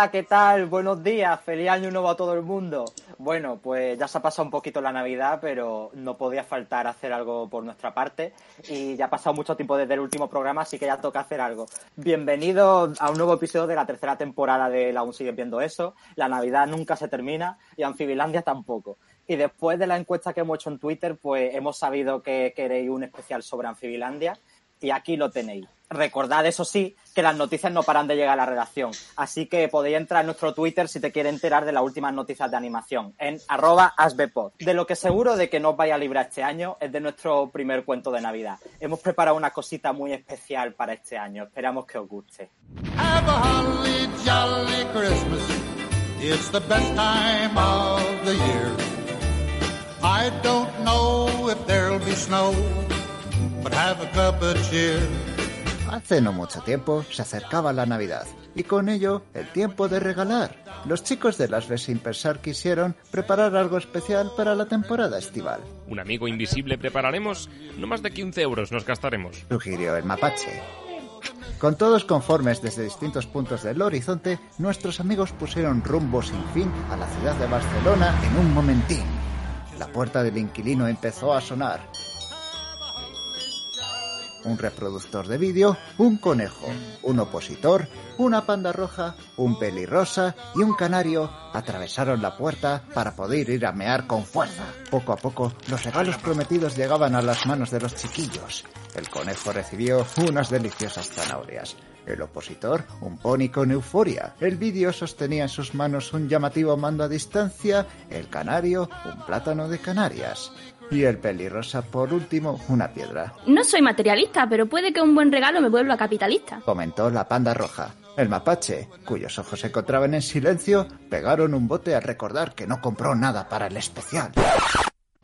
Hola, ¿qué tal? Buenos días, feliz año nuevo a todo el mundo. Bueno, pues ya se ha pasado un poquito la Navidad, pero no podía faltar hacer algo por nuestra parte y ya ha pasado mucho tiempo desde el último programa, así que ya toca hacer algo. Bienvenidos a un nuevo episodio de la tercera temporada de La Aún siguen viendo eso. La Navidad nunca se termina y Anfibilandia tampoco. Y después de la encuesta que hemos hecho en Twitter, pues hemos sabido que queréis un especial sobre Anfibilandia y aquí lo tenéis. Recordad, eso sí, que las noticias no paran de llegar a la redacción. Así que podéis entrar en nuestro Twitter si te quieres enterar de las últimas noticias de animación, en arroba asbpod. De lo que seguro de que no os vais a librar este año es de nuestro primer cuento de Navidad. Hemos preparado una cosita muy especial para este año. Esperamos que os guste. Have a holly jolly Christmas. It's the best time of the year. I don't know if there'll be snow, Hace no mucho tiempo se acercaba la Navidad y con ello el tiempo de regalar. Los chicos de las B sin pensar quisieron preparar algo especial para la temporada estival. Un amigo invisible prepararemos, no más de 15 euros nos gastaremos. Sugirió el mapache. Con todos conformes desde distintos puntos del horizonte, nuestros amigos pusieron rumbo sin fin a la ciudad de Barcelona en un momentín. La puerta del inquilino empezó a sonar. Un reproductor de vídeo, un conejo, un opositor, una panda roja, un pelirrosa y un canario atravesaron la puerta para poder ir a mear con fuerza. Poco a poco, los regalos prometidos llegaban a las manos de los chiquillos. El conejo recibió unas deliciosas zanahorias. El opositor, un pony con euforia. El vídeo sostenía en sus manos un llamativo mando a distancia. El canario, un plátano de Canarias. Y el pelirrosa, por último, una piedra. No soy materialista, pero puede que un buen regalo me vuelva capitalista. Comentó la panda roja. El mapache, cuyos ojos se encontraban en silencio, pegaron un bote al recordar que no compró nada para el especial.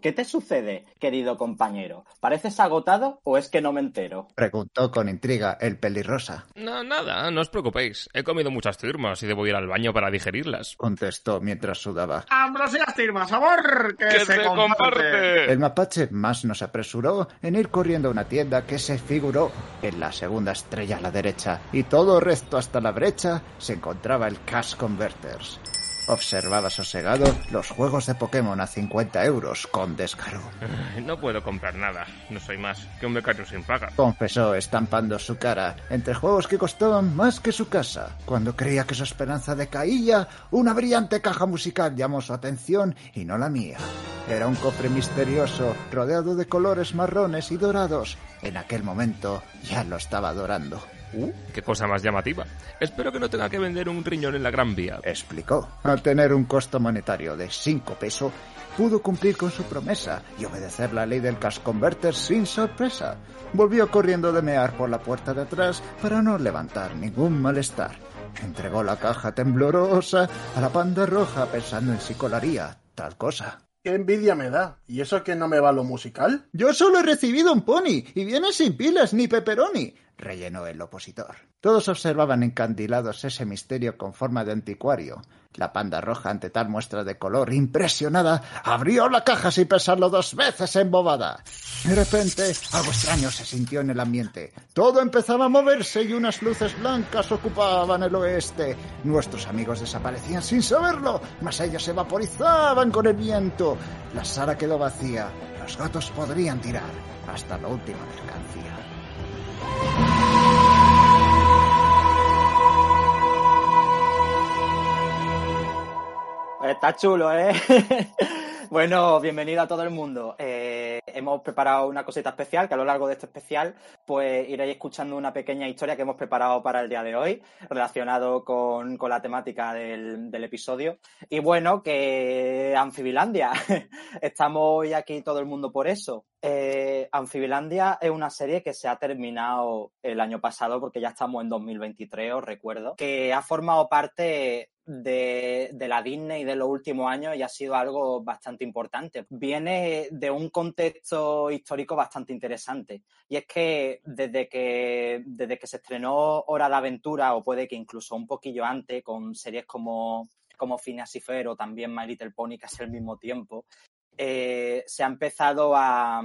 ¿Qué te sucede, querido compañero? ¿Pareces agotado o es que no me entero? Preguntó con intriga el pelirrosa. No, nada, no os preocupéis. He comido muchas firmas y debo ir al baño para digerirlas. Contestó mientras sudaba. ¡Ambrosías firma, sabor! ¡Que, ¡Que se, se comparte! comparte! El mapache más nos apresuró en ir corriendo a una tienda que se figuró en la segunda estrella a la derecha y todo recto hasta la brecha se encontraba el Cash Converters. Observaba sosegado los juegos de Pokémon a 50 euros con descaro. No puedo comprar nada. No soy más que un becario sin paga. Confesó estampando su cara entre juegos que costaban más que su casa. Cuando creía que su esperanza decaía, una brillante caja musical llamó su atención y no la mía. Era un cofre misterioso, rodeado de colores marrones y dorados. En aquel momento ya lo estaba adorando. Uh, qué cosa más llamativa. Espero que no tenga que vender un riñón en la Gran Vía. Explicó. Al tener un costo monetario de 5 pesos, pudo cumplir con su promesa y obedecer la ley del cash converter sin sorpresa. Volvió corriendo de mear por la puerta de atrás para no levantar ningún malestar. Entregó la caja temblorosa a la panda roja pensando en si colaría tal cosa. ¡Qué envidia me da! ¿Y eso que no me va lo musical? Yo solo he recibido un pony y viene sin pilas ni pepperoni, rellenó el opositor. Todos observaban encandilados ese misterio con forma de anticuario. La panda roja, ante tal muestra de color, impresionada, abrió la caja sin pensarlo dos veces embobada. De repente, algo extraño se sintió en el ambiente. Todo empezaba a moverse y unas luces blancas ocupaban el oeste. Nuestros amigos desaparecían sin saberlo, mas ellos se vaporizaban con el viento. La sala quedó vacía. Los gatos podrían tirar hasta la última mercancía. Está chulo, ¿eh? bueno, bienvenido a todo el mundo. Eh, hemos preparado una cosita especial, que a lo largo de este especial, pues iréis escuchando una pequeña historia que hemos preparado para el día de hoy, relacionado con, con la temática del, del episodio. Y bueno, que Anfibilandia. Estamos hoy aquí todo el mundo por eso. Eh, Anfibilandia es una serie que se ha terminado el año pasado, porque ya estamos en 2023, os recuerdo, que ha formado parte de, de, la Disney de los últimos años y ha sido algo bastante importante. Viene de un contexto histórico bastante interesante. Y es que desde que, desde que se estrenó Hora de Aventura, o puede que incluso un poquillo antes, con series como, como Phineas y Fer o también My Little Pony casi al mismo tiempo, eh, se ha empezado a,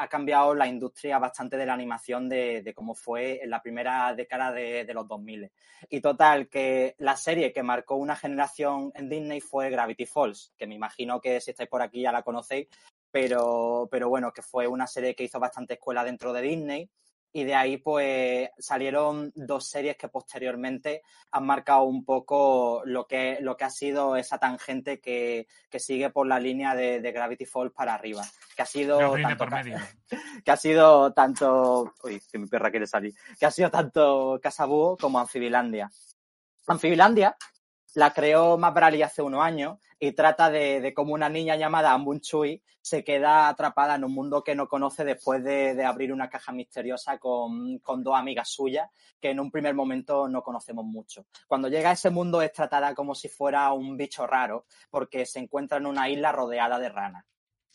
ha cambiado la industria bastante de la animación de, cómo fue en la primera década de, de, los 2000. Y total, que la serie que marcó una generación en Disney fue Gravity Falls, que me imagino que si estáis por aquí ya la conocéis, pero, pero bueno, que fue una serie que hizo bastante escuela dentro de Disney y de ahí pues salieron dos series que posteriormente han marcado un poco lo que, lo que ha sido esa tangente que, que sigue por la línea de, de, Gravity Falls para arriba. Que ha sido tanto, que ha sido tanto uy, que mi perra quiere salir. Que ha sido tanto Casabúo como Anfibilandia. Anfibilandia la creó Matt Braley hace unos años y trata de, cómo una niña llamada Ambun Chui se queda atrapada en un mundo que no conoce después de, abrir una caja misteriosa con, con, dos amigas suyas que en un primer momento no conocemos mucho. Cuando llega a ese mundo es tratada como si fuera un bicho raro porque se encuentra en una isla rodeada de ranas.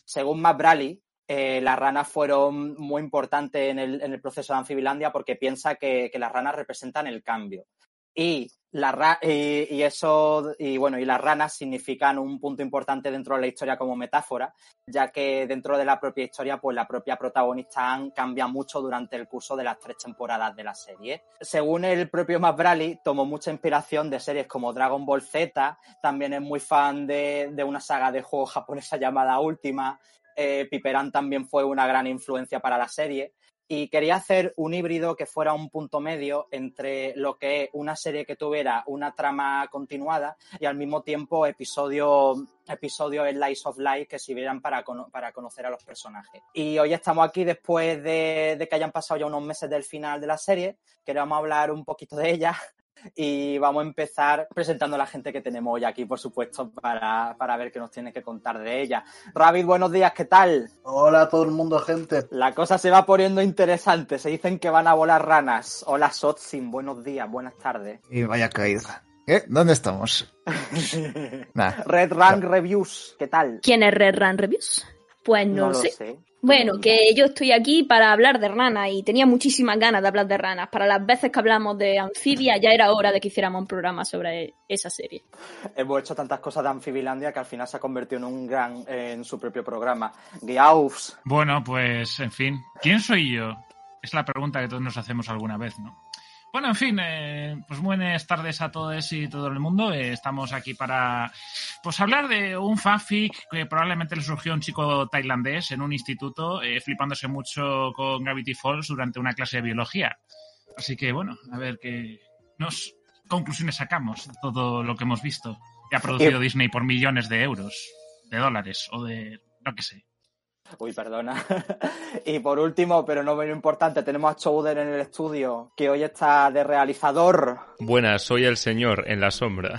Según Matt Braley, eh, las ranas fueron muy importantes en el, en el, proceso de Anfibilandia porque piensa que, que las ranas representan el cambio. Y, y, eso, y bueno, y las ranas significan un punto importante dentro de la historia como metáfora, ya que dentro de la propia historia, pues la propia protagonista Anne cambia mucho durante el curso de las tres temporadas de la serie. Según el propio Matt tomó mucha inspiración de series como Dragon Ball Z, también es muy fan de, de una saga de juegos japonesa llamada Última, eh, también fue una gran influencia para la serie y quería hacer un híbrido que fuera un punto medio entre lo que es una serie que tuviera una trama continuada y al mismo tiempo episodios episodio Slice of Life que sirvieran para, para conocer a los personajes. Y hoy estamos aquí después de, de, que hayan pasado ya unos meses del final de la serie. Queremos hablar un poquito de ella y vamos a empezar presentando a la gente que tenemos hoy aquí, por supuesto, para, para ver qué nos tiene que contar de ella. Ravid, buenos días, ¿qué tal? Hola a todo el mundo, gente. La cosa se va poniendo interesante. Se dicen que van a volar ranas. Hola, Sotsin, buenos días, buenas tardes. Y vaya caída. ¿Eh? ¿Dónde estamos? nah. Red Rank no. Reviews, ¿qué tal? ¿Quién es Red Rank Reviews? Pues no, no sé. Lo sé. Bueno, que yo estoy aquí para hablar de ranas y tenía muchísimas ganas de hablar de ranas. Para las veces que hablamos de anfibia ya era hora de que hiciéramos un programa sobre esa serie. Hemos hecho tantas cosas de Anfibilandia que al final se ha convertido en un gran en su propio programa. Giaufs. Bueno, pues en fin, ¿quién soy yo? Es la pregunta que todos nos hacemos alguna vez, ¿no? Bueno, en fin, eh, pues buenas tardes a todos y todo el mundo. Eh, estamos aquí para pues hablar de un fanfic que probablemente le surgió a un chico tailandés en un instituto, eh, flipándose mucho con Gravity Falls durante una clase de biología. Así que bueno, a ver qué nos conclusiones sacamos de todo lo que hemos visto que ha producido Disney por millones de euros, de dólares o de lo que sé. Uy, perdona. y por último, pero no menos importante, tenemos a Chowder en el estudio, que hoy está de realizador. Buenas, soy el señor en la sombra.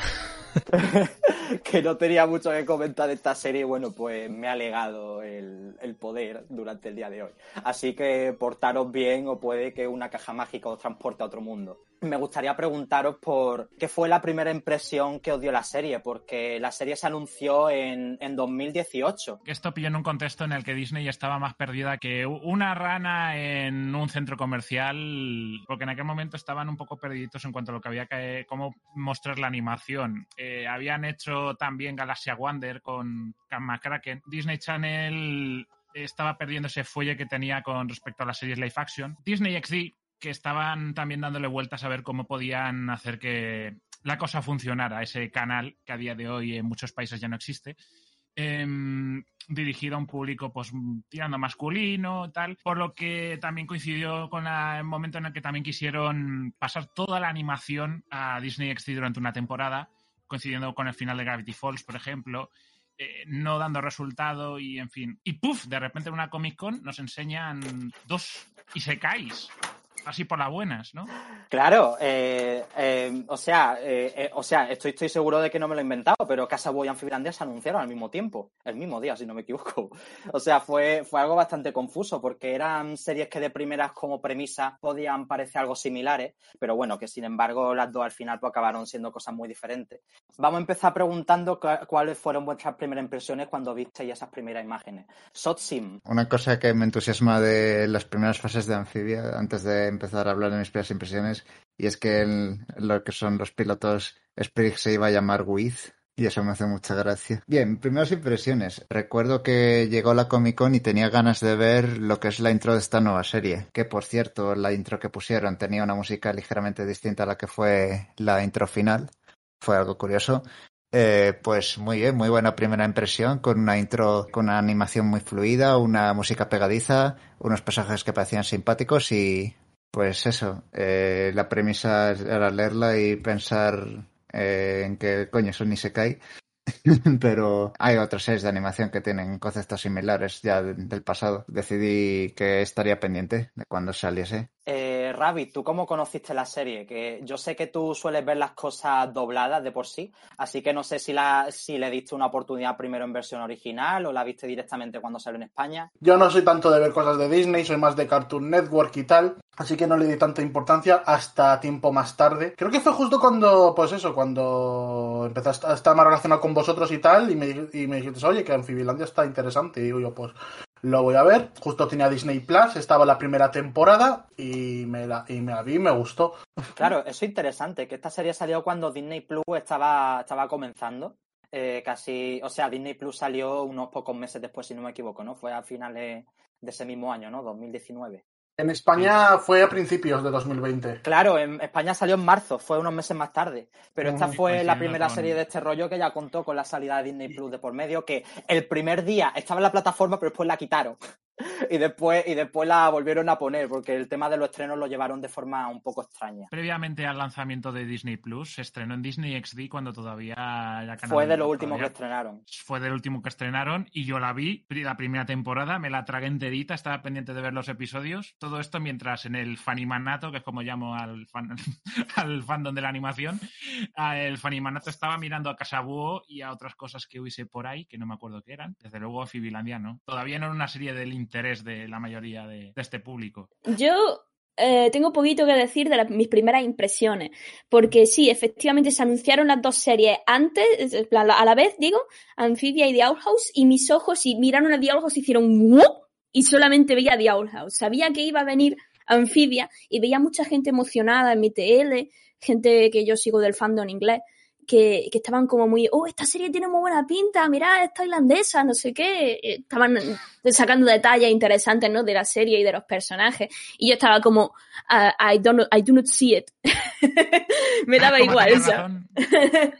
que no tenía mucho que comentar de esta serie, bueno, pues me ha legado el, el, poder durante el día de hoy. Así que portaros bien o puede que una caja mágica os transporte a otro mundo. Me gustaría preguntaros por qué fue la primera impresión que os dio la serie, porque la serie se anunció en, en 2018. Esto pilló en un contexto en el que Disney estaba más perdida que una rana en un centro comercial, porque en aquel momento estaban un poco perdiditos en cuanto a lo que había que, cómo mostrar la animación. Eh, habían hecho también Galaxia Wonder con McCracken. Disney Channel estaba perdiendo ese fuelle que tenía con respecto a las series live action. Disney XD que estaban también dándole vueltas a ver cómo podían hacer que la cosa funcionara, ese canal que a día de hoy en muchos países ya no existe, eh, dirigido a un público pues tirando masculino, tal, por lo que también coincidió con el momento en el que también quisieron pasar toda la animación a Disney XD durante una temporada, coincidiendo con el final de Gravity Falls, por ejemplo, eh, no dando resultado y en fin. Y puff, de repente en una Comic Con nos enseñan dos y se caes así por las buenas, ¿no? Claro, eh, eh, o sea, eh, o sea, estoy, estoy seguro de que no me lo he inventado, pero Casa Boy y Anfibilandia se anunciaron al mismo tiempo, el mismo día, si no me equivoco. O sea, fue, fue algo bastante confuso, porque eran series que de primeras como premisa podían parecer algo similares, pero bueno, que sin embargo las dos al final pues, acabaron siendo cosas muy diferentes. Vamos a empezar preguntando cuáles fueron vuestras primeras impresiones cuando visteis esas primeras imágenes. Sotsim. Una cosa que me entusiasma de las primeras fases de Anfibia, antes de empezar a hablar de mis primeras impresiones y es que en lo que son los pilotos Spirit se iba a llamar With Y eso me hace mucha gracia. Bien, primeras impresiones. Recuerdo que llegó la Comic Con y tenía ganas de ver lo que es la intro de esta nueva serie. Que por cierto, la intro que pusieron tenía una música ligeramente distinta a la que fue la intro final. Fue algo curioso. Eh, pues muy bien, muy buena primera impresión, con una intro, con una animación muy fluida, una música pegadiza, unos personajes que parecían simpáticos y pues eso, eh, la premisa era leerla y pensar eh, en que coño eso ni se cae. Pero hay otras series de animación que tienen conceptos similares ya de- del pasado. Decidí que estaría pendiente de cuando saliese. Eh, Rabbit, ¿tú cómo conociste la serie? Que yo sé que tú sueles ver las cosas dobladas de por sí, así que no sé si, la, si le diste una oportunidad primero en versión original o la viste directamente cuando salió en España. Yo no soy tanto de ver cosas de Disney, soy más de Cartoon Network y tal, así que no le di tanta importancia hasta tiempo más tarde. Creo que fue justo cuando, pues eso, cuando empecé a estar más relacionado con vosotros y tal, y me, y me dijiste, oye, que Anfibilandia está interesante, y digo yo, pues lo voy a ver. Justo tenía Disney Plus, estaba la primera temporada y me la, y me la vi y me gustó. Claro, eso es interesante, que esta serie salió cuando Disney Plus estaba, estaba comenzando. Eh, casi, o sea, Disney Plus salió unos pocos meses después, si no me equivoco, ¿no? Fue a finales de ese mismo año, ¿no? 2019. En España fue a principios de 2020. Claro, en España salió en marzo, fue unos meses más tarde. Pero esta fue la coincidiendo primera con- serie de este rollo que ya contó con la salida de Disney Plus de por medio, que el primer día estaba en la plataforma, pero después la quitaron. Y después, y después la volvieron a poner, porque el tema de los estrenos lo llevaron de forma un poco extraña. Previamente al lanzamiento de Disney Plus, se estrenó en Disney XD cuando todavía ya Canal- Fue de lo último que estrenaron. Fue del último que estrenaron y yo la vi la primera temporada, me la tragué enterita, estaba pendiente de ver los episodios. Todo esto mientras en el Fanimanato, que es como llamo al, fan, al fandom de la animación, a el Fanimanato estaba mirando a Casabúo y a otras cosas que hubiese por ahí, que no me acuerdo qué eran. Desde luego Fibilandia no. Todavía no era una serie del interés de la mayoría de, este público. Yo eh, tengo poquito que decir de mis primeras impresiones, porque sí, efectivamente se anunciaron las dos series antes, en a la vez, digo, Amphibia y The Owl House, y mis ojos y miraron a The Owl House y hicieron y solamente veía The Owl House. Sabía que iba a venir Amphibia y veía mucha gente emocionada en mi TL, gente que yo sigo del fandom inglés, que, que estaban como muy, oh, esta serie tiene muy buena pinta, mirad, es tailandesa, no sé qué. Eh, Estaban sacando detalles interesantes, ¿no? De la serie y de los personajes. Y yo estaba como, "Ah, I, don't, I do not see it. me daba Como igual,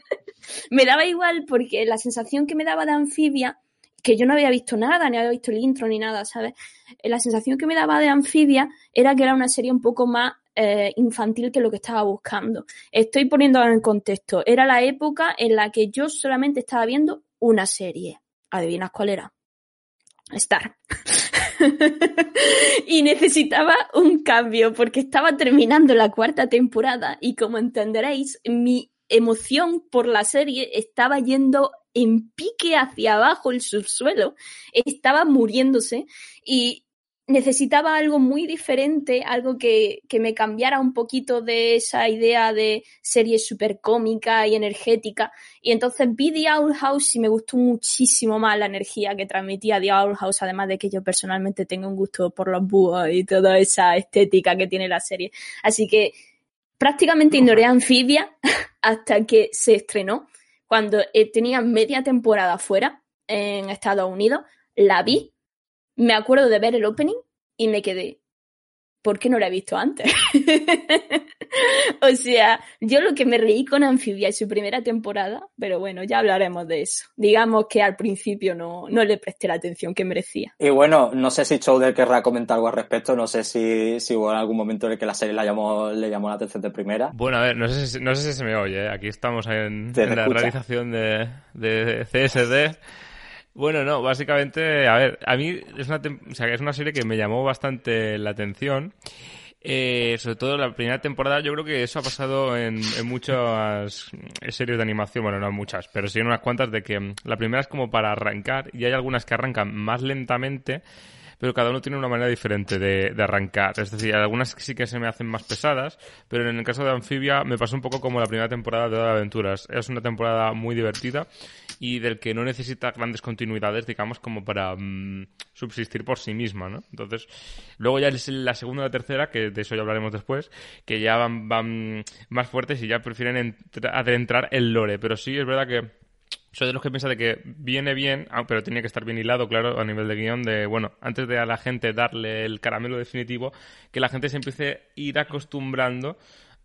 me daba igual porque la sensación que me daba de anfibia, que yo no había visto nada, ni había visto el intro ni nada, ¿sabes? Eh, La sensación que me daba de anfibia era que era una serie un poco más eh, infantil que lo que estaba buscando. Estoy poniendo en contexto. Era la época en la que yo solamente estaba viendo una serie. ¿Adivinas cuál era? Star. y necesitaba un cambio porque estaba terminando la cuarta temporada y como entenderéis, mi emoción por la serie estaba yendo en pique hacia abajo el subsuelo, estaba muriéndose y necesitaba algo muy diferente, algo que, que me cambiara un poquito de esa idea de serie súper cómica y energética. Y entonces vi The Owl House y me gustó muchísimo más la energía que transmitía The Owl House, además de que yo personalmente tengo un gusto por los búhos y toda esa estética que tiene la serie. Así que prácticamente ignoré a Amphibia hasta que se estrenó, cuando eh, tenía media temporada fuera en Estados Unidos, la vi, me acuerdo de ver el opening y me quedé, ¿por qué no la he visto antes? o sea, yo lo que me reí con Anfibia en su primera temporada, pero bueno, ya hablaremos de eso. Digamos que al principio no, no le presté la atención que merecía. Y bueno, no sé si Chowder querrá comentar algo al respecto, no sé si, si hubo algún momento en el que la serie la llamó, le llamó la atención de primera. Bueno, a ver, no sé si, no sé si se me oye. ¿eh? Aquí estamos en, en la realización de, de CSD. Bueno, no, básicamente, a ver, a mí es una, o sea, es una serie que me llamó bastante la atención. Eh, sobre todo la primera temporada, yo creo que eso ha pasado en, en muchas series de animación, bueno, no muchas, pero sí en unas cuantas, de que mm, la primera es como para arrancar y hay algunas que arrancan más lentamente, pero cada uno tiene una manera diferente de, de arrancar. Es decir, algunas sí que se me hacen más pesadas, pero en el caso de Anfibia me pasó un poco como la primera temporada de de Aventuras. Es una temporada muy divertida y del que no necesita grandes continuidades, digamos, como para mm, subsistir por sí misma, ¿no? Entonces, luego ya es la segunda y la tercera, que de eso ya hablaremos después, que ya van, van más fuertes y ya prefieren entra- adentrar el lore. Pero sí, es verdad que soy de los que piensa de que viene bien, ah, pero tiene que estar bien hilado, claro, a nivel de guion, de, bueno, antes de a la gente darle el caramelo definitivo, que la gente se empiece a ir acostumbrando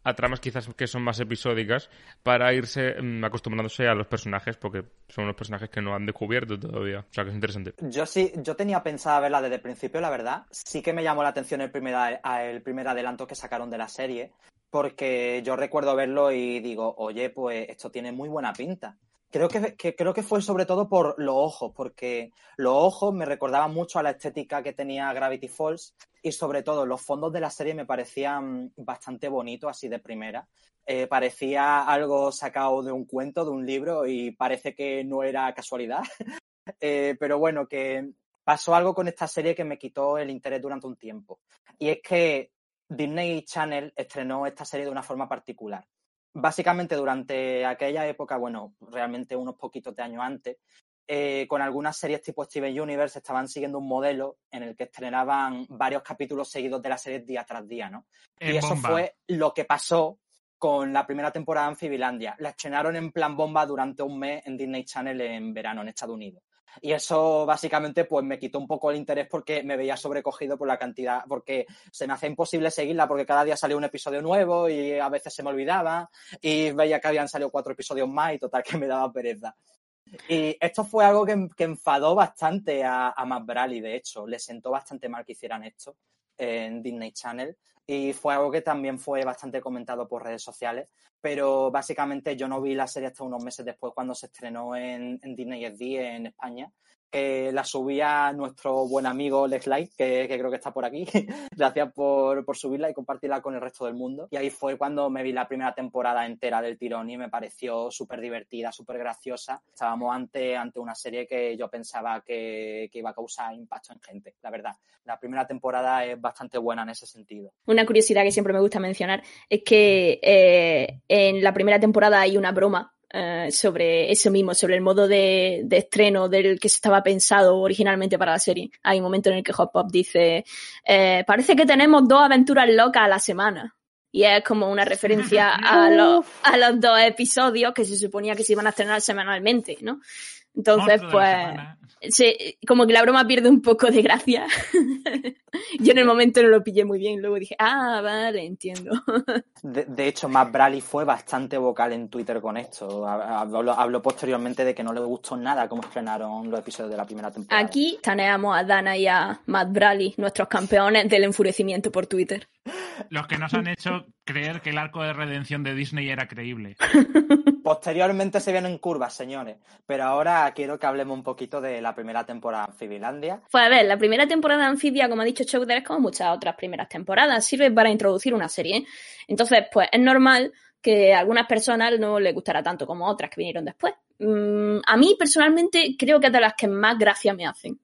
a tramas quizás que son más episódicas para irse mm, acostumbrándose a los personajes porque son unos personajes que no han descubierto todavía. O sea que es interesante. Yo sí, yo tenía pensada verla desde el principio, la verdad. Sí que me llamó la atención el primer, el primer adelanto que sacaron de la serie, porque yo recuerdo verlo y digo, oye, pues esto tiene muy buena pinta. Creo que, creo que fue sobre todo por los ojos, porque los ojos me recordaban mucho a la estética que tenía Gravity Falls y sobre todo los fondos de la serie me parecían bastante bonitos así de primera. Eh, parecía algo sacado de un cuento, de un libro y parece que no era casualidad. Eh, pero bueno, que pasó algo con esta serie que me quitó el interés durante un tiempo. Y es que Disney Channel estrenó esta serie de una forma particular. Básicamente durante aquella época, bueno, realmente unos poquitos de años antes, eh, con algunas series tipo Steven Universe estaban siguiendo un modelo en el que estrenaban varios capítulos seguidos de la serie día tras día, ¿no? Y eso bomba. fue lo que pasó con la primera temporada en Fibilandia. La estrenaron en plan bomba durante un mes en Disney Channel en verano, en Estados Unidos. Y eso básicamente pues me quitó un poco el interés porque me veía sobrecogido por la cantidad, porque se me hacía imposible seguirla porque cada día salía un episodio nuevo y a veces se me olvidaba y veía que habían salido cuatro episodios más y total que me daba pereza. Y esto fue algo que, enfadó bastante a, a Matt de hecho, le sentó bastante mal que hicieran esto en Disney Channel y fue algo que también fue bastante comentado por redes sociales, pero básicamente yo no vi la serie hasta unos meses después cuando se estrenó en, en Disney XD en España, que la subía nuestro buen amigo Lex Light, que, que creo que está por aquí. Gracias por, por subirla y compartirla con el resto del mundo. Y ahí fue cuando me vi la primera temporada entera del tirón y me pareció súper divertida, súper graciosa. Estábamos ante, ante una serie que yo pensaba que, que iba a causar impacto en gente, la verdad. La primera temporada es bastante buena en ese sentido. Una curiosidad que siempre me gusta mencionar es que eh, en la primera temporada hay una broma eh, sobre eso mismo, sobre el modo de, de estreno del que se estaba pensado originalmente para la serie. Hay un momento en el que Hot Pop dice, eh, parece que tenemos dos aventuras locas a la semana. Y es como una referencia a, los, a los dos episodios que se suponía que se iban a estrenar semanalmente, ¿no? Entonces, Monstruo pues. Se- como que la broma pierde un poco de gracia. Yo en el momento no lo pillé muy bien, luego dije, ah, vale, entiendo. De, de hecho, Matt Bradley fue bastante vocal en Twitter con esto. Ha- Habló, habló posteriormente de que no le gustó nada cómo estrenaron los episodios de la primera temporada. Aquí taneamos a Dana y a Matt Bradley, nuestros campeones del enfurecimiento por Twitter. Los que nos han hecho creer que el arco de redención de Disney era creíble. Posteriormente se vienen curvas, señores. Pero ahora quiero que hablemos un poquito de la primera temporada en Fibilandia. Pues a ver, la primera temporada de Anfibia, como ha dicho Chowder, es como muchas otras primeras temporadas, sirve para introducir una serie. Entonces, pues es normal que a algunas personas no les gustará tanto como otras que vinieron después. Mm, a mí, personalmente, creo que es de las que más gracia me hacen.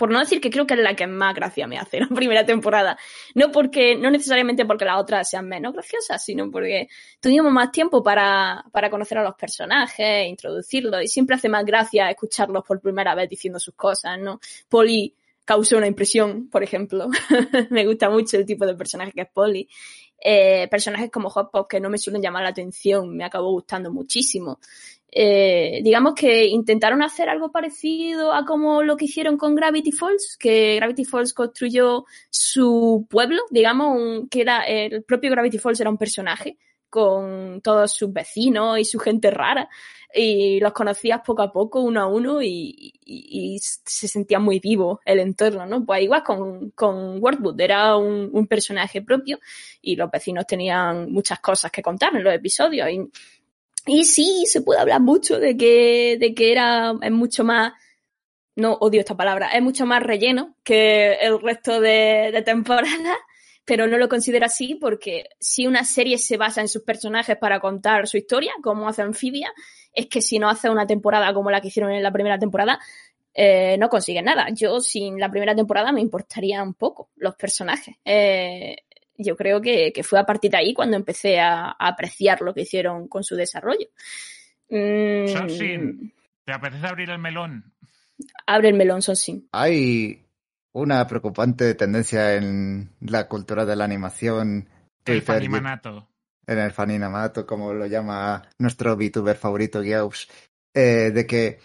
Por no decir que creo que es la que más gracia me hace la primera temporada. No porque, no necesariamente porque las otras sean menos graciosas, sino porque tuvimos más tiempo para, para conocer a los personajes, introducirlos, y siempre hace más gracia escucharlos por primera vez diciendo sus cosas, ¿no? Polly causó una impresión, por ejemplo. me gusta mucho el tipo de personaje que es Polly. Eh, personajes como Hot Pop que no me suelen llamar la atención, me acabó gustando muchísimo. Eh, digamos que intentaron hacer algo parecido a como lo que hicieron con Gravity Falls, que Gravity Falls construyó su pueblo, digamos, que era el propio Gravity Falls era un personaje con todos sus vecinos y su gente rara y los conocías poco a poco, uno a uno y, se sentía muy vivo el entorno, ¿no? Pues igual con, con Wordwood, era un, personaje propio y los vecinos tenían muchas cosas que contar en los episodios y, sí, se puede hablar mucho de que, de que era, es mucho más, no odio esta palabra, es mucho más relleno que el resto de, de temporadas, pero no lo considero así porque si una serie se basa en sus personajes para contar su historia, como hace Amphibia, es que si no hace una temporada como la que hicieron en la primera temporada, eh, no consiguen nada. Yo sin la primera temporada me importaría un poco los personajes. Eh, yo creo que, que fue a partir de ahí cuando empecé a, a apreciar lo que hicieron con su desarrollo. Mm, Sonsin, ¿te apetece abrir el melón? abre el melón, Sonsin. Hay una preocupante tendencia en la cultura de la animación. El Twitter, fanimanato. en el faninamato, como lo llama nuestro VTuber favorito, Geops, eh, de que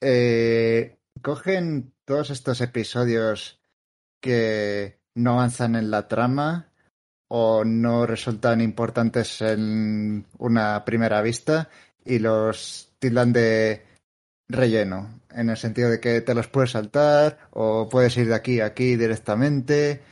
eh, cogen todos estos episodios que no avanzan en la trama o no resultan importantes en una primera vista y los tildan de relleno, en el sentido de que te los puedes saltar o puedes ir de aquí a aquí directamente.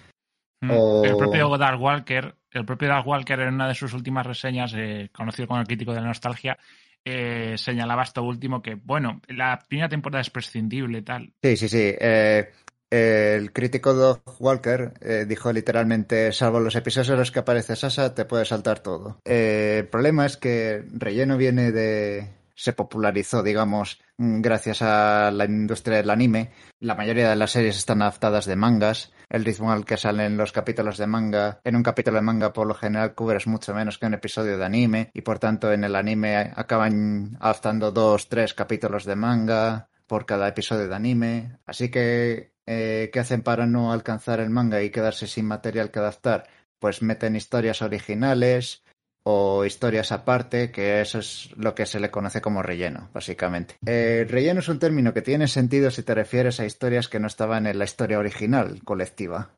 Mm. O- El propio Dark Walker, el propio Dark Walker en una de sus últimas reseñas, eh, conocido como el crítico de la nostalgia, eh, señalaba esto último que, bueno, la primera temporada es prescindible, tal. Sí, sí, sí. eh, el crítico Doug Walker eh, dijo literalmente, salvo los episodios en los que aparece Sasa, te puedes saltar todo. El problema es que Relleno viene de... se popularizó, digamos, mm, gracias a la industria del anime. La mayoría de las series están adaptadas de mangas. El ritmo al que salen los capítulos de manga, en un capítulo de manga por lo general cubres mucho menos que un episodio de anime y por tanto en el anime acaban adaptando dos, tres capítulos de manga por cada episodio de anime. Así que, eh, ¿qué hacen para no alcanzar el manga y quedarse sin material que adaptar? Pues meten historias originales o historias aparte, que eso es lo que se le conoce como relleno, básicamente. Eh, relleno es un término que tiene sentido si te refieres a historias que no estaban en la historia original colectiva.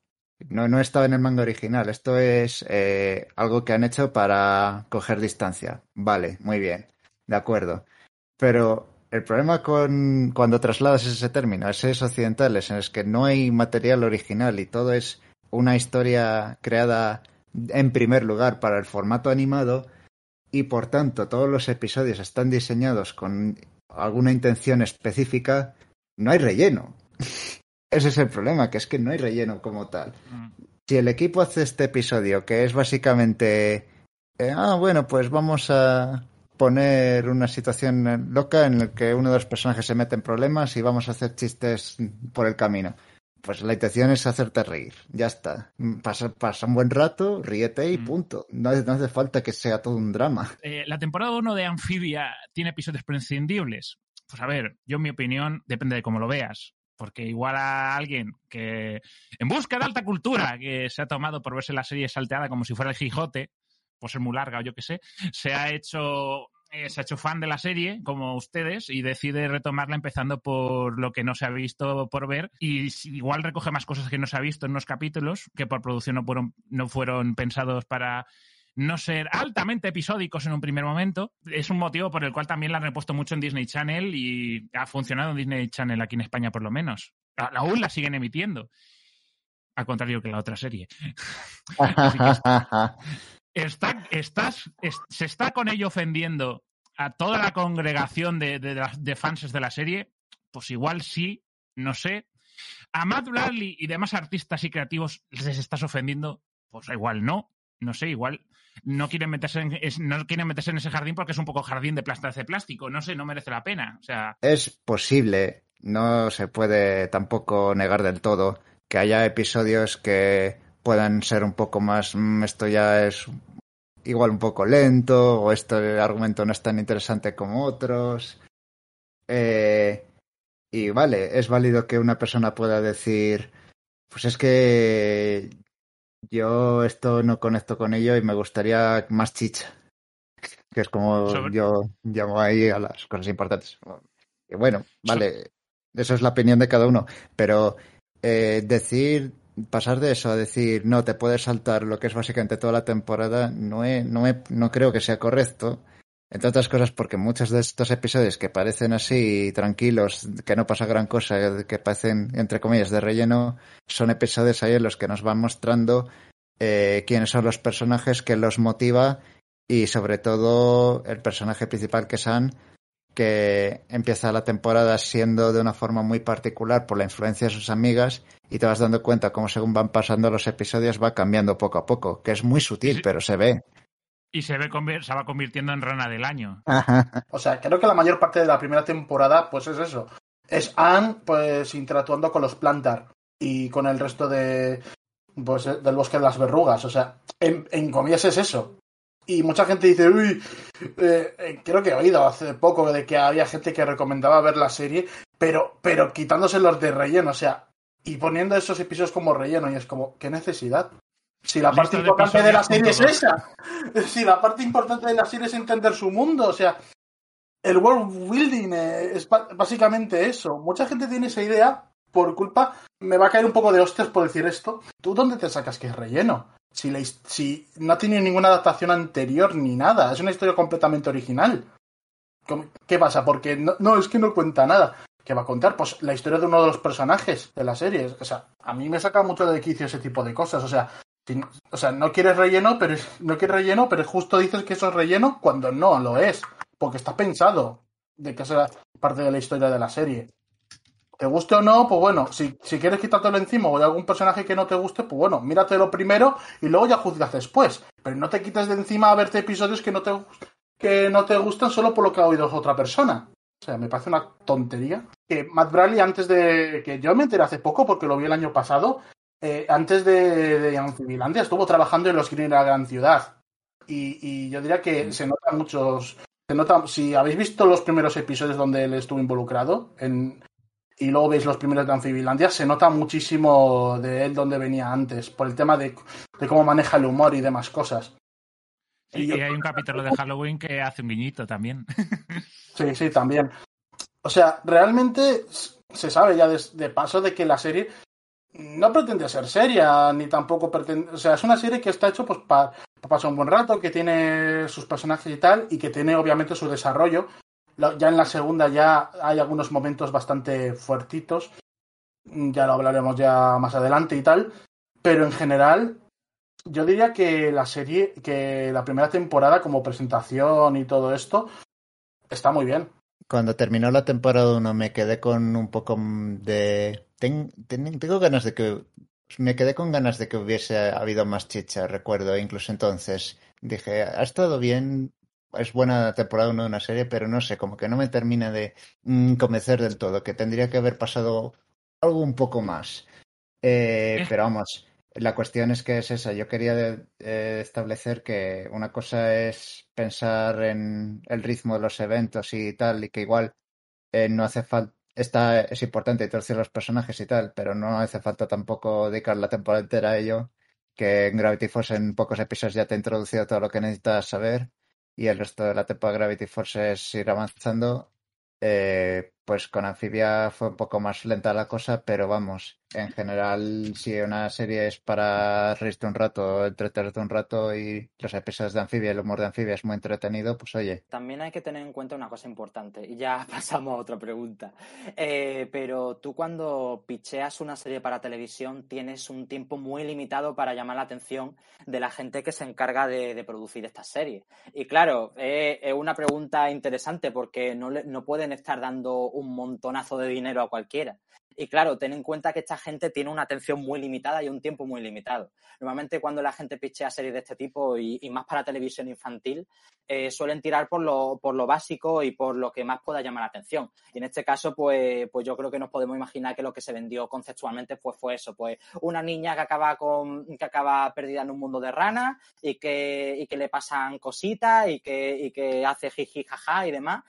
No, no estaba en el manga original. Esto es eh, algo que han hecho para coger distancia. Vale, muy bien. De acuerdo. Pero el problema con cuando trasladas ese término a series occidentales es que no hay material original y todo es una historia creada en primer lugar para el formato animado y por tanto todos los episodios están diseñados con alguna intención específica, no hay relleno. Ese es el problema, que es que no hay relleno como tal. Mm. Si el equipo hace este episodio, que es básicamente, eh, ah, bueno, pues vamos a poner una situación loca en la que uno de los personajes se mete en problemas y vamos a hacer chistes por el camino. Pues la intención es hacerte reír, ya está. Pasa, pasa un buen rato, ríete y Mm. punto. No, hace- no hace falta que sea todo un drama. Eh, la temporada 1 de Amphibia tiene episodios prescindibles. Pues a ver, yo en mi opinión depende de cómo lo veas. Porque igual a alguien que en busca de alta cultura, que se ha tomado por verse la serie salteada como si fuera el Quijote, pues es muy larga o yo qué sé, se ha hecho eh, se ha hecho fan de la serie, como ustedes, y decide retomarla empezando por lo que no se ha visto por ver. Y igual recoge más cosas que no se ha visto en unos capítulos, que por producción no fueron, no fueron pensados para no ser altamente episódicos en un primer momento. Es un motivo por el cual también la han repuesto mucho en Disney Channel y ha funcionado en Disney Channel aquí en España por lo menos. Aún la siguen emitiendo. Al contrario que la otra serie. Está, estás, es- se está con ello ofendiendo a toda la congregación de, de, fans de la serie. Pues igual sí, no sé. A Matt Bradley y demás artistas y creativos les estás ofendiendo. Pues igual no. No sé, igual no quieren meterse en, no quieren meterse en ese jardín porque es un poco jardín de plástico de plástico. No sé, no merece la pena. O sea, Es posible, no se puede tampoco negar del todo, que haya episodios que puedan ser un poco más, "Mm, esto ya es igual un poco lento, o este argumento no es tan interesante como otros. Eh, y vale, es válido que una persona pueda decir, pues es que yo esto no conecto con ello y me gustaría más chicha. Que es como Sobre- yo llamo ahí a las cosas importantes. Y bueno, vale, eso es la opinión de cada uno, pero eh, decir, pasar de eso a decir, no, te puedes saltar lo que es básicamente toda la temporada, no, he- no, he- no creo que sea correcto. Entre otras cosas porque muchos de estos episodios que parecen así tranquilos, que no pasa gran cosa, que parecen, entre comillas, de relleno, son episodios ahí en los que nos van mostrando eh, quiénes son los personajes, que los motiva y sobre todo el personaje principal que es Anne, que empieza la temporada siendo de una forma muy particular por la influencia de sus amigas y te vas dando cuenta cómo según van pasando los episodios va cambiando poco a poco, que es muy sutil, Sí. pero se ve. y se, ve se va convirtiendo en rana del año. O sea, creo que la mayor parte de la primera temporada, pues es eso. Es Anne, pues, interactuando con los Plantar y con el resto de, pues, del bosque de las verrugas. O sea, en, en comillas es eso. Y mucha gente dice, uy, eh, eh, creo que he oído hace poco de que había gente que recomendaba ver la serie, pero, pero quitándose los de relleno, o sea, y poniendo esos episodios como relleno, y es como, ¿qué necesidad? Si la parte importante de la serie es esa. Si la parte importante de la serie es entender su mundo, o sea, el world building eh, es básicamente eso. Mucha gente tiene esa idea por culpa. Me va a caer un poco de hostias por decir esto. ¿Tú dónde te sacas que es relleno? Si, la no ha tenido ninguna adaptación anterior ni nada. Es una historia completamente original. ¿Cómo- ¿Qué pasa? Porque no, no, es que no cuenta nada. ¿Qué va a contar? Pues la historia de uno de los personajes de la serie. O sea, a mí me saca mucho de quicio ese tipo de cosas. O sea, o sea, no quieres relleno, pero no quieres relleno, pero justo dices que eso es relleno cuando no lo es porque está pensado de que sea parte de la historia de la serie. Te guste o no, pues bueno, si, si quieres quitártelo encima o hay algún personaje que no te guste, pues bueno, míratelo primero y luego ya juzgas después. Pero no te quites de encima a verte episodios que no te, que no te gustan solo por lo que ha oído otra persona. O sea, me parece una tontería. Que Matt Bradley, antes de. que yo me enteré hace poco porque lo vi el año pasado, eh, antes de, de Amphibilandia estuvo trabajando en los Green de la Gran Ciudad. Y, y yo diría que se notan muchos. Se nota, si habéis visto los primeros episodios donde él estuvo involucrado en, y luego veis los primeros de Amphibilandia, se nota muchísimo de él donde venía antes, por el tema de, de cómo maneja el humor y demás cosas. Sí, Y yo- hay un capítulo de Halloween que hace un guiñito también. Sí, sí, también. O sea, realmente se sabe ya de, de paso de que la serie no pretende ser seria, ni tampoco pretende... O sea, es una serie que está hecho pues para pasar un buen rato, que tiene sus personajes y tal, y que tiene obviamente su desarrollo. Ya en la segunda ya hay algunos momentos bastante fuertitos, ya lo hablaremos ya más adelante y tal, pero en general yo diría que la serie, que la primera temporada como presentación y todo esto, está muy bien. Cuando terminó la temporada 1 me quedé con un poco de... ten- tengo ganas de que... Me quedé con ganas de que hubiese habido más chicha, recuerdo, incluso entonces. Dije, ha estado bien, es buena temporada 1 de una serie, pero no sé, como que no me termina de mm, convencer del todo, que tendría que haber pasado algo un poco más. Eh, Eh. pero vamos, la cuestión es que es esa. Yo quería de- eh, establecer que una cosa es pensar en el ritmo de los eventos y tal, y que igual eh, no hace falta. Está, es importante introducir los personajes y tal, pero no hace falta tampoco dedicar la temporada entera a ello. Que en Gravity Force en pocos episodios ya te he introducido todo lo que necesitas saber, y el resto de la temporada Gravity Force es ir avanzando. Eh, pues con Amphibia fue un poco más lenta la cosa, pero vamos, en general, si una serie es para reírte un rato, entretenerte un rato y los episodios de Amphibia, el humor de Amphibia es muy entretenido, pues oye, También hay que tener en cuenta una cosa importante, y ya pasamos a otra pregunta. Eh, pero tú cuando picheas una serie para televisión tienes un tiempo muy limitado para llamar la atención de la gente que se encarga de, producir estas series. Y claro, eh, es una pregunta interesante porque no, le- no pueden estar dando un montonazo de dinero a cualquiera. Y claro, ten en cuenta que esta gente tiene una atención muy limitada y un tiempo muy limitado. Normalmente cuando la gente pichea series de este tipo y, y más para televisión infantil, eh, suelen tirar por lo, por lo básico y por lo que más pueda llamar la atención. Y en este caso, pues, pues yo creo que nos podemos imaginar que lo que se vendió conceptualmente pues, fue eso, pues una niña que acaba con, que acaba perdida en un mundo de ranas y que, y que le pasan cositas y que, y que hace jiji jaja y demás.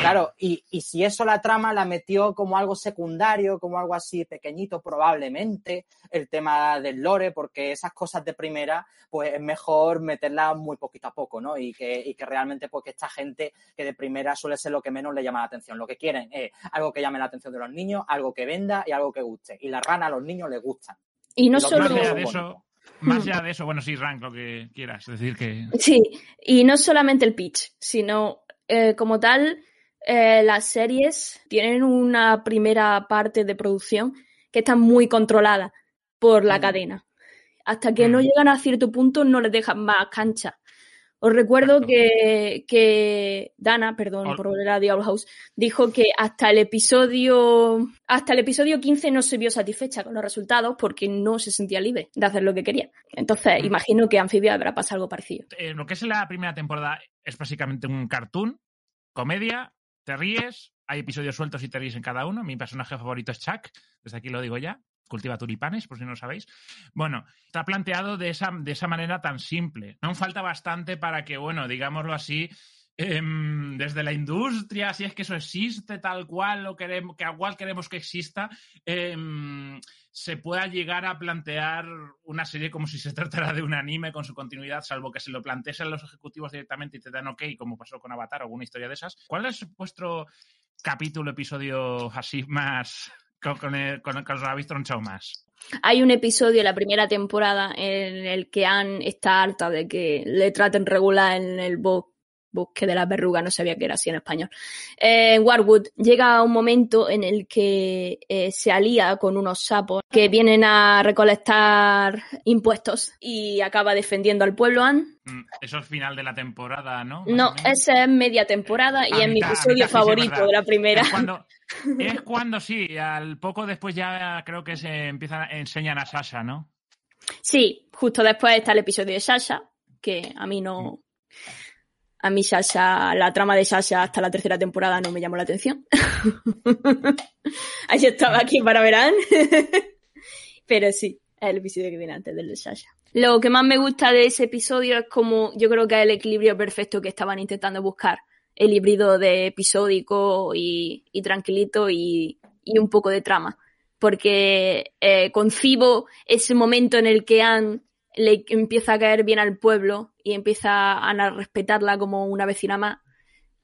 Claro, y, y si eso la trama la metió como algo secundario, como algo así pequeñito, probablemente, el tema del lore, porque esas cosas de primera, pues es mejor meterlas muy poquito a poco, ¿no? Y que, y que realmente, pues que esta gente que de primera suele ser lo que menos le llama la atención. Lo que quieren es algo que llame la atención de los niños, algo que venda y algo que guste. Y la rana a los niños les gustan. Y no Los solo. De eso, más allá de eso, bueno, sí, rank, lo que quieras. Es decir, que Sí, y no solamente el pitch, sino eh, como tal, eh, las series tienen una primera parte de producción que está muy controlada por la Mm. cadena. Hasta que no llegan a cierto punto no les dejan más cancha. Os recuerdo que, que Dana, perdón por volver a Diablo House, dijo que hasta el episodio hasta el episodio 15 no se vio satisfecha con los resultados porque no se sentía libre de hacer lo que quería. Entonces, Mm. imagino que Amphibia habrá pasado algo parecido. eh, lo que es la primera temporada es básicamente un cartoon, comedia, te ríes, hay episodios sueltos y te ríes en cada uno. Mi personaje favorito es Chuck, desde aquí lo digo ya. Cultiva tulipanes, por si no lo sabéis. Bueno, está planteado de esa, de esa manera tan simple. No falta bastante para que, bueno, digámoslo así, em, desde la industria, si es que eso existe tal cual, o queremos, que igual queremos que exista, em, se pueda llegar a plantear una serie como si se tratara de un anime con su continuidad, salvo que se lo planteesen los ejecutivos directamente y te dan ok, como pasó con Avatar o alguna historia de esas. ¿Cuál es vuestro capítulo, episodio así más con, el, con el que os habéis tronchado más? Hay un episodio en la primera temporada en el que Anne está harta de que le traten regular en el bo- bosque de la verruga, no sabía que era así en español. Eh, Warwood llega un momento en el que eh, se alía con unos sapos que vienen a recolectar impuestos y acaba defendiendo al pueblo Anne. Mm, Eso es final de la temporada, ¿no? No, esa es media temporada y A es mi mitad, a episodio sí, favorito de la primera. Es cuando, es cuando sí, al poco después ya creo que se empiezan, enseñan a Sasha, ¿no? Sí, justo después está el episodio de Sasha, que a mí no. A mí Sasha, la trama de Sasha hasta la tercera temporada no me llamó la atención. Ahí estaba aquí para verán. Pero sí, es el episodio que viene antes del de Sasha. Lo que más me gusta de ese episodio es como yo creo que es el equilibrio perfecto que estaban intentando buscar. El híbrido de episódico y, tranquilito y, un poco de trama porque eh, concibo ese momento en el que Anne le empieza a caer bien al pueblo y empieza a respetarla como una vecina más,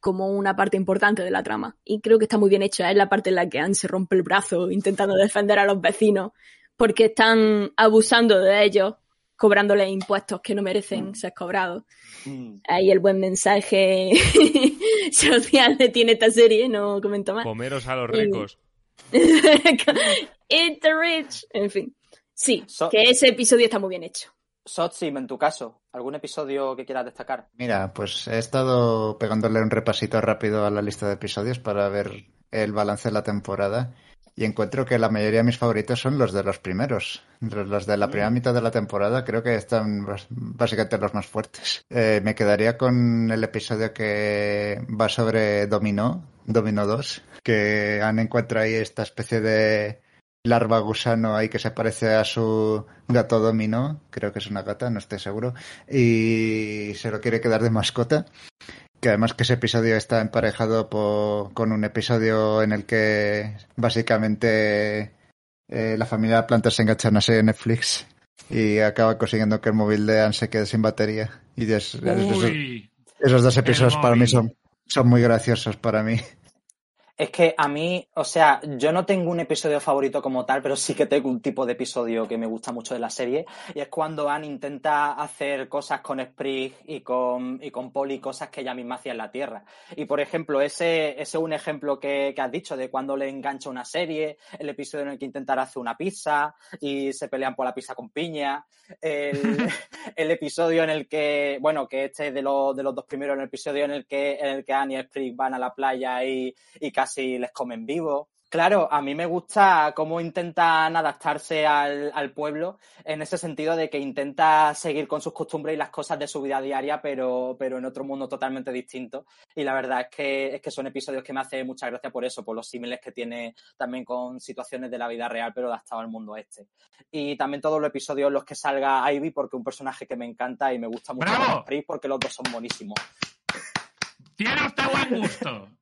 como una parte importante de la trama. Y creo que está muy bien hecha. Es la parte en la que Anne se rompe el brazo intentando defender a los vecinos porque están abusando de ellos, cobrándoles impuestos que no merecen ser cobrados. Mm. Ahí el buen mensaje social que tiene esta serie, no comento más. Comeros a los ricos. Eat the rich. En fin. Sí, So- que ese episodio está muy bien hecho. Sotsim, en tu caso, ¿algún episodio que quieras destacar? Mira, pues he estado pegándole un repasito rápido a la lista de episodios para ver el balance de la temporada y encuentro que la mayoría de mis favoritos son los de los primeros. Los de la primera mitad de la temporada creo que están básicamente los más fuertes. Eh, me quedaría con el episodio que va sobre Dominó, Dominó 2, que han encuentra ahí esta especie de larva gusano ahí que se parece a su gato dominó, creo que es una gata, no estoy seguro, y se lo quiere quedar de mascota. Que además que ese episodio está emparejado con un episodio en el que básicamente eh, la familia de plantas se engancha a una serie de Netflix y acaba consiguiendo que el móvil de Anne se quede sin batería. Y es- esos, Uy, esos dos episodios para mí son, son muy graciosos para mí. Es que a mí, o sea, yo no tengo un episodio favorito como tal, pero sí que tengo un tipo de episodio que me gusta mucho de la serie. Y es cuando Anne intenta hacer cosas con Sprig y con, y con Polly, cosas que ella misma hacía en la Tierra. Y por ejemplo, ese, ese es un ejemplo que, que has dicho de cuando le engancha una serie, el episodio en el que intentará hacer una pizza y se pelean por la pizza con piña. El, el episodio en el que, bueno, que este es de, los de los dos primeros, el episodio en el que, en el que Anne y Sprig van a la playa y, y casi les comen vivos. Claro, a mí me gusta cómo intentan adaptarse al, al pueblo en ese sentido de que intenta seguir con sus costumbres y las cosas de su vida diaria, pero, pero en otro mundo totalmente distinto. Y la verdad es que, es que son episodios que me hacen mucha gracia por eso, por los símiles que tiene también con situaciones de la vida real, pero adaptado al mundo este. Y también todos los episodios en los que salga Ivy, porque es un personaje que me encanta y me gusta mucho Sprig, porque los dos son buenísimos. tiene usted buen gusto.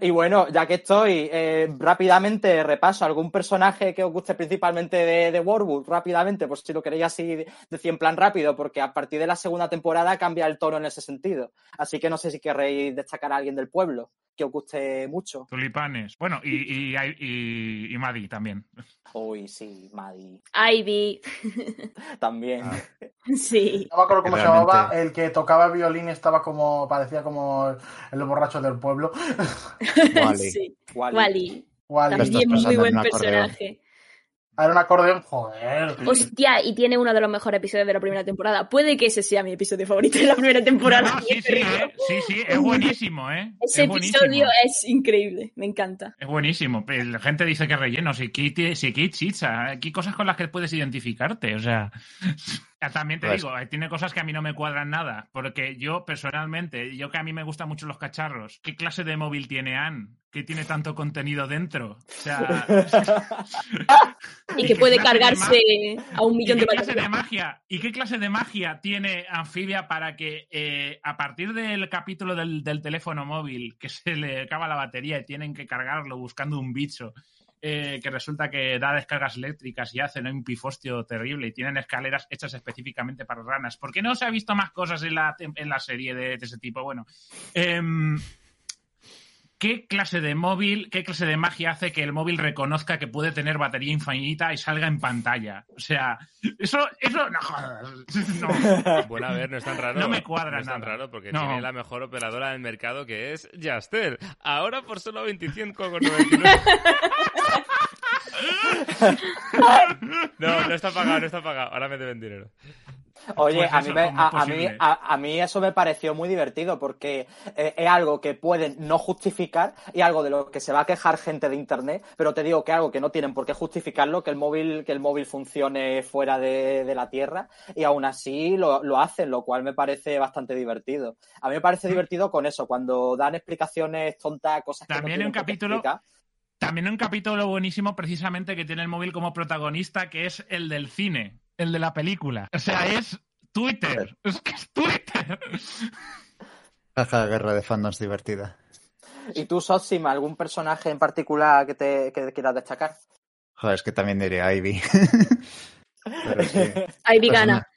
y bueno, ya que estoy, eh, rápidamente repaso algún personaje que os guste principalmente de, de Warwood, rápidamente, por si lo queréis así decir en plan rápido, porque a partir de la segunda temporada cambia el tono en ese sentido. Así que no sé si querréis destacar a alguien del pueblo que os guste mucho. Tulipanes. Bueno, y, y, y, y Maddie también. Uy, sí, Maddie Ivy, también. Ah. sí. No me acuerdo cómo se llamaba, el que tocaba violín estaba como, parecía como el borracho del pueblo. Wally. sí. Wally. Wally. Wally. Estás También muy buen personaje. Era un acordeón, joder. Hostia, y tiene uno de los mejores episodios de la primera temporada. Puede que ese sea mi episodio favorito de la primera temporada. No, no, sí, sí, eh. sí, sí, es buenísimo, ¿eh? Ese es buenísimo. episodio es increíble, me encanta. Es buenísimo. pero La gente dice que es relleno. Si aquí, ti- si aquí chicha, aquí hay cosas con las que puedes identificarte. O sea, también te Pues- digo, eh, tiene cosas que a mí no me cuadran nada. Porque yo, personalmente, yo que a mí me gustan mucho los cacharros, ¿qué clase de móvil tiene Anne? Que tiene tanto contenido dentro. O sea, Y que puede ¿Qué clase de cargarse a un ¿Y millón qué de clase de baterías. magia? ¿Y qué clase de magia tiene Anfibia para que eh, a partir del capítulo del, del teléfono móvil que se le acaba la batería y tienen que cargarlo buscando un bicho eh, que resulta que da descargas eléctricas y hacen un pifostio terrible y tienen escaleras hechas específicamente para ranas? ¿Por qué no se ha visto más cosas en la, en la serie de, de ese tipo? Bueno, em, ¿Qué clase de móvil, qué clase de magia hace que el móvil reconozca que puede tener batería infinita y salga en pantalla? O sea, eso, eso, no jodas. No. Bueno, a ver, no es tan raro. No me cuadra No es tan nada. raro porque No. tiene la mejor operadora del mercado que es Yastel. Ahora por solo 25,99. No, no está pagado, no está pagado. Ahora me deben dinero. Oye, Pues a, mí me- ¿cómo a, mí, a, a mí eso me pareció muy divertido porque eh, es algo que pueden no justificar y algo de lo que se va a quejar gente de internet, pero te digo que algo que no tienen por qué justificarlo, que el móvil, que el móvil funcione fuera de, de la Tierra y aún así lo, lo hacen, lo cual me parece bastante divertido. A mí me parece divertido con eso, cuando dan explicaciones tontas, cosas que no También tienen un capítulo-. También un capítulo buenísimo precisamente que tiene el móvil como protagonista, que es el del cine, el de la película. O sea, es Twitter. Es que es Twitter. Jaja, guerra de fandoms divertida. ¿Y tú, Sotsima, algún personaje en particular que te que quieras destacar? Joder, es que también diría Ivy. Pero sí. Ivy Persona- gana.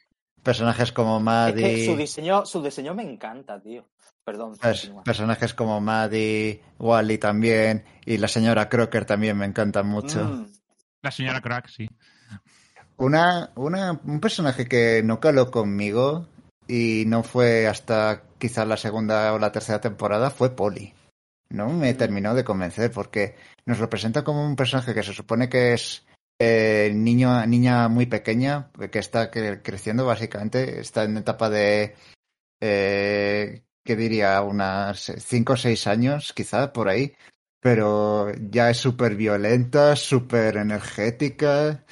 Personajes como Es Maddie. que su diseño, su diseño me encanta, tío. Perdón. Personajes como Maddie, Wally también, y la señora Crocker también me encantan mucho. Mm. La señora Crack, sí. Una, una, un personaje que no caló conmigo y no fue hasta quizás la segunda o la tercera temporada fue Polly. No me terminó de convencer porque nos lo presenta como un personaje que se supone que es eh, niño, niña muy pequeña, que está cre- creciendo básicamente, está en etapa de, eh, ¿qué diría? Unas 5 o 6 años, quizá por ahí, pero ya es súper violenta, súper energética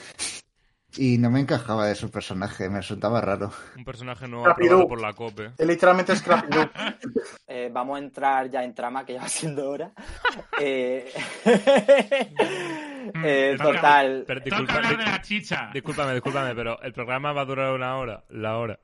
y no me encajaba de su personaje, me resultaba raro. Un personaje nuevo Rápido. aprobado por la COPE. Es literalmente Doo. Eh, vamos a entrar ya en trama, que ya va siendo hora. Eh, eh, Toca- total. Pero disculpa- hablar de la chicha. Discúlpame, discúlpame, pero el programa va a durar una hora. La hora.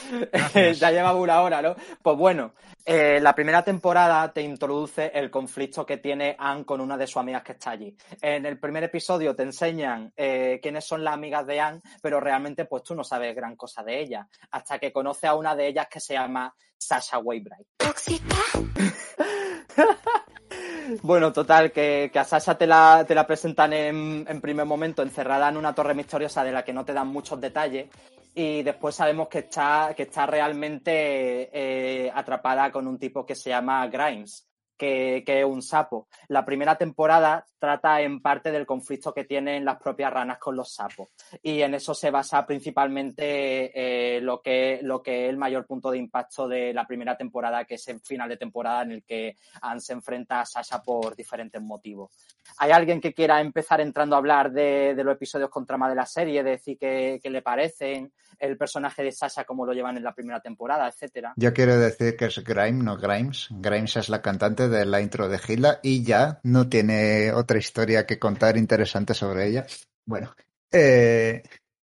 Ya lleva una hora, ¿no? Pues bueno, eh, la primera temporada te introduce el conflicto que tiene Anne con una de sus amigas que está allí. En el primer episodio te enseñan eh, quiénes son las amigas de Anne, pero realmente pues tú no sabes gran cosa de ella, hasta que conoces a una de ellas que se llama Sasha Waybright. Bueno, total, que, que a Sasha te la, te la presentan en, en primer momento encerrada en una torre misteriosa de la que no te dan muchos detalles y después sabemos que está, que está realmente eh, atrapada con un tipo que se llama Grimes, que, es un sapo. La primera temporada trata en parte del conflicto que tienen las propias ranas con los sapos y en eso se basa principalmente eh, lo, que, lo que es el mayor punto de impacto de la primera temporada, que es el final de temporada en el que Anne se enfrenta a Sasha por diferentes motivos. ¿Hay alguien que quiera empezar entrando a hablar de, los episodios con trama de la serie, de decir qué le parecen, el personaje de Sasha, cómo lo llevan en la primera temporada, etcétera? Yo quiero decir que es Grimes, no Grimes. Grimes es la cantante de la intro de Gila y ya no tiene otra historia que contar interesante sobre ella. Bueno, eh,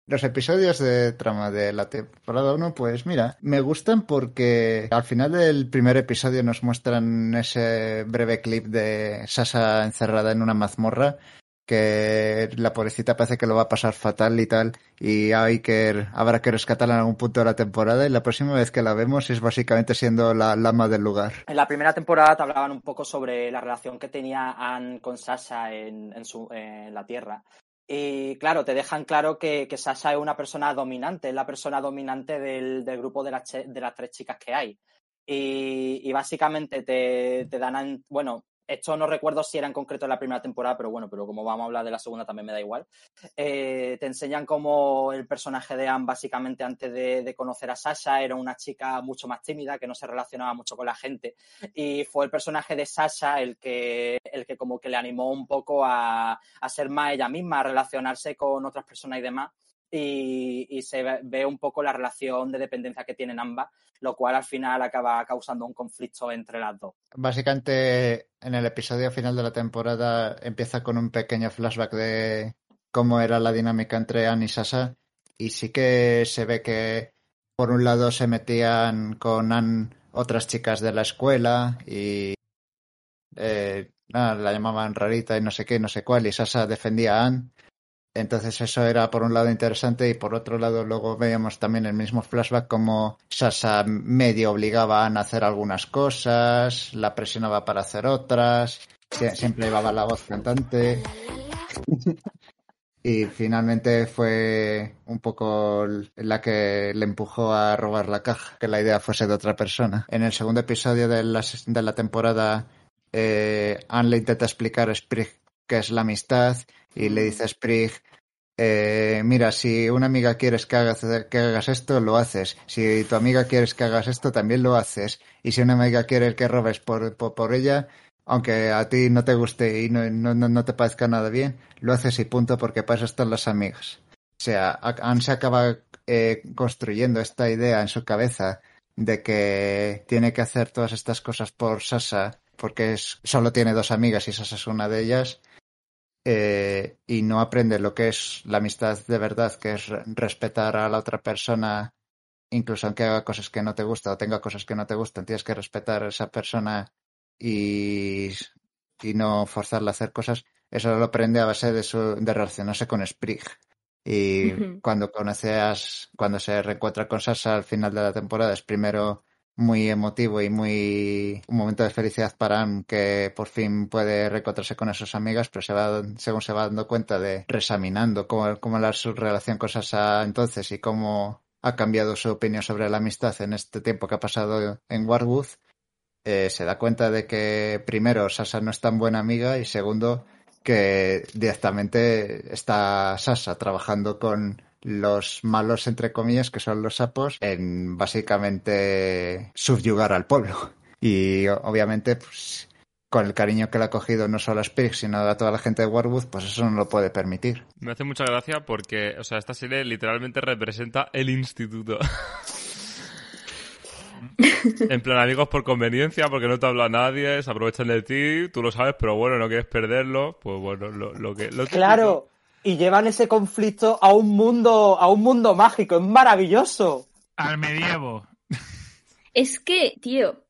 los episodios de trama de la temporada 1, pues mira, me gustan porque al final del primer episodio nos muestran ese breve clip de Sasha encerrada en una mazmorra que la pobrecita parece que lo va a pasar fatal y tal, y hay que, habrá que rescatarla en algún punto de la temporada, y la próxima vez que la vemos es básicamente siendo la lama del lugar. En la primera temporada te hablaban un poco sobre la relación que tenía Anne con Sasha en, su, en la Tierra. Y claro, te dejan claro que, Sasha es una persona dominante, es la persona dominante del, grupo de las, de las tres chicas que hay. Y, básicamente te, te dan, bueno, esto no recuerdo si era en concreto la primera temporada, pero bueno, pero como vamos a hablar de la segunda también me da igual. Eh, te enseñan cómo el personaje de Anne, básicamente antes de, de conocer a Sasha, era una chica mucho más tímida, que no se relacionaba mucho con la gente. Y fue el personaje de Sasha el que, el que como que le animó un poco a, a ser más ella misma, a relacionarse con otras personas y demás. Y, se ve, un poco la relación de dependencia que tienen ambas, lo cual al final acaba causando un conflicto entre las dos. Básicamente, en el episodio final de la temporada empieza con un pequeño flashback de cómo era la dinámica entre Anne y Sasa. Y sí que se ve que, por un lado, se metían con Anne otras chicas de la escuela y eh, la llamaban rarita y no sé qué, no sé cuál, y Sasa defendía a Anne. Entonces eso era por un lado interesante y por otro lado luego veíamos también el mismo flashback como Sasa medio obligaba a hacer algunas cosas, la presionaba para hacer otras, sie- siempre llevaba la voz cantante. Y finalmente fue un poco la que le empujó a robar la caja, que la idea fuese de otra persona. En el segundo episodio de la, de la temporada, eh, Anne le intenta explicar a Sprig qué es la amistad y le dice a Sprig, eh, mira, si una amiga quieres que hagas, que hagas esto, lo haces. Si tu amiga quieres que hagas esto, también lo haces. Y si una amiga quiere que robes por, por, por ella, aunque a ti no te guste y no, no, no- no te parezca nada bien, lo haces y punto porque para eso están las amigas. O sea, Anne se acaba eh, construyendo esta idea en su cabeza de que tiene que hacer todas estas cosas por Sasa porque es, solo tiene dos amigas y Sasa es una de ellas eh, y no aprende lo que es la amistad de verdad, que es re- respetar a la otra persona incluso aunque haga cosas que no te gustan o tenga cosas que no te gustan, tienes que respetar a esa persona y, y no forzarla a hacer cosas. Eso lo aprende a base de, su, de relacionarse con Sprig. Y cuando conoces, cuando se reencuentra con Sasa al final de la temporada, es primero muy emotivo y muy un momento de felicidad para Anne que por fin puede reencontrarse con sus amigas, pero se va, según se va dando cuenta de reexaminando cómo, cómo su relación con Sasa entonces y cómo ha cambiado su opinión sobre la amistad en este tiempo que ha pasado en Warwood, eh, se da cuenta de que primero Sasa no es tan buena amiga y segundo que directamente está Sasa trabajando con los malos entre comillas que son los sapos en básicamente subyugar al pueblo y obviamente pues con el cariño que le ha cogido no solo a Sprig sino a toda la gente de Warwood pues eso no lo puede permitir Me hace mucha gracia porque, o sea, esta serie literalmente representa el instituto. en plan, amigos por conveniencia, porque no te habla nadie, se aprovechan de ti, tú lo sabes, pero bueno, no quieres perderlo, pues bueno, lo, lo que... Lo. Claro, y llevan ese conflicto a un mundo, a un mundo mágico, es maravilloso. Al medievo. Es que, tío,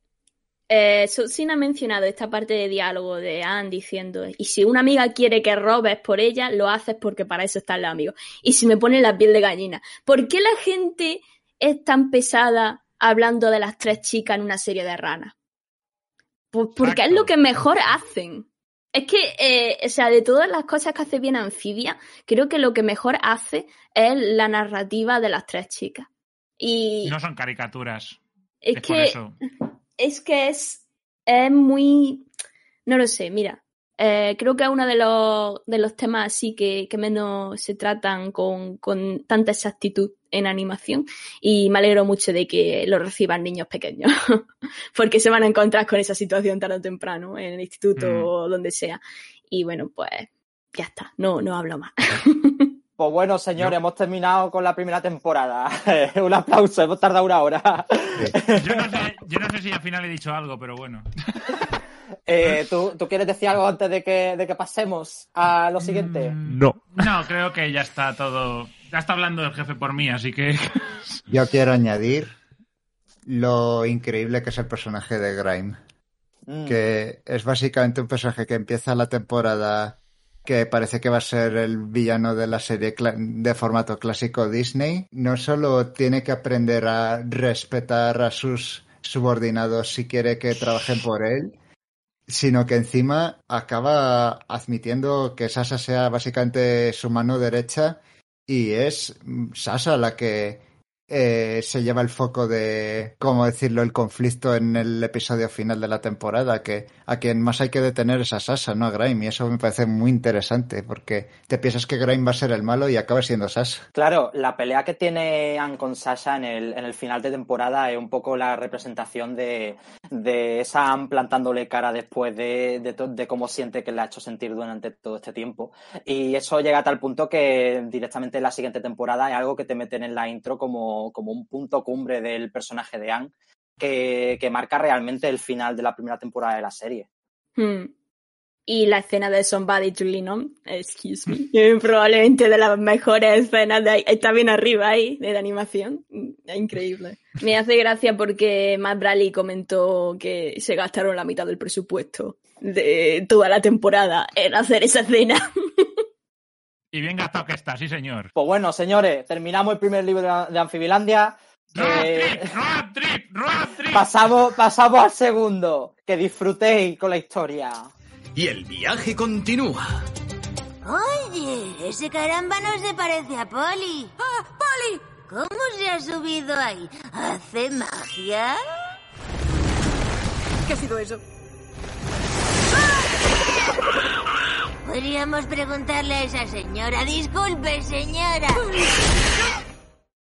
eh, Sosin ha mencionado esta parte de diálogo de Anne diciendo, y si una amiga quiere que robes por ella, lo haces porque para eso están los amigos. Y si me pone la piel de gallina, ¿por qué la gente es tan pesada hablando de las tres chicas en una serie de ranas? Pues porque es lo que mejor hacen. Es que, eh, o sea, de todas las cosas que hace bien Anfibia, creo que lo que mejor hace es la narrativa de las tres chicas. Y No son caricaturas. es Es, que por eso. es que es, es muy. No lo sé, mira. Eh, creo que es uno de los, de los temas así que, que menos se tratan con, con tanta exactitud en animación. Y me alegro mucho de que lo reciban niños pequeños. Porque se van a encontrar con esa situación tarde o temprano, en el instituto Mm. o donde sea. Y bueno, pues ya está. No, no hablo más. Pues bueno, señores, Yo- hemos terminado con la primera temporada. Un aplauso, hemos tardado una hora. Yo no, sé, yo no sé si al final he dicho algo, pero bueno. Eh, ¿tú, tú quieres decir algo antes de que, de que pasemos a lo siguiente? Mm, No. No, creo que ya está todo. Ya está hablando el jefe por mí, así que. yo quiero añadir lo increíble que es el personaje de Grime Mm. que es básicamente un personaje que empieza la temporada que parece que va a ser el villano de la serie de formato clásico Disney. No solo tiene que aprender a respetar a sus subordinados si quiere que trabajen por él, sino que encima acaba admitiendo que Sasa sea básicamente su mano derecha y es Sasa la que eh, se lleva el foco de, ¿cómo decirlo?, el conflicto en el episodio final de la temporada, que a quien más hay que detener es a Sasa, no a Grime, y eso me parece muy interesante, porque te piensas que Grime va a ser el malo y acaba siendo Sasa. Claro, la pelea que tiene Anne con Sasha en el, final de temporada es un poco la representación de, de Sam plantándole cara después de, de cómo siente que le ha hecho sentir durante todo este tiempo. Y eso llega a tal punto que directamente en la siguiente temporada es algo que te meten en la intro como, como un punto cumbre del personaje de Anne, que, que marca realmente el final de la primera temporada de la serie. Hmm. Y la escena de Somebody to Lean excuse me, probablemente de las mejores escenas de está bien arriba ahí, de la animación, Mm, increíble. Me hace gracia porque Matt Bradley comentó que se gastaron la mitad del presupuesto de toda la temporada en hacer esa escena. Y bien gastado que está, sí señor. Pues bueno, señores, terminamos el primer libro de, Anfibilandia. Road Eh, trip, road trip, road trip. pasamos, pasamos al segundo. Que disfrutéis con la historia. Y el viaje continúa. Oye, ese caramba no se parece a Polly. ¡Ah, Polly! ¿Cómo se ha subido ahí? ¿Hace magia? ¿Qué ha sido eso? Podríamos preguntarle a esa señora. Disculpe, señora.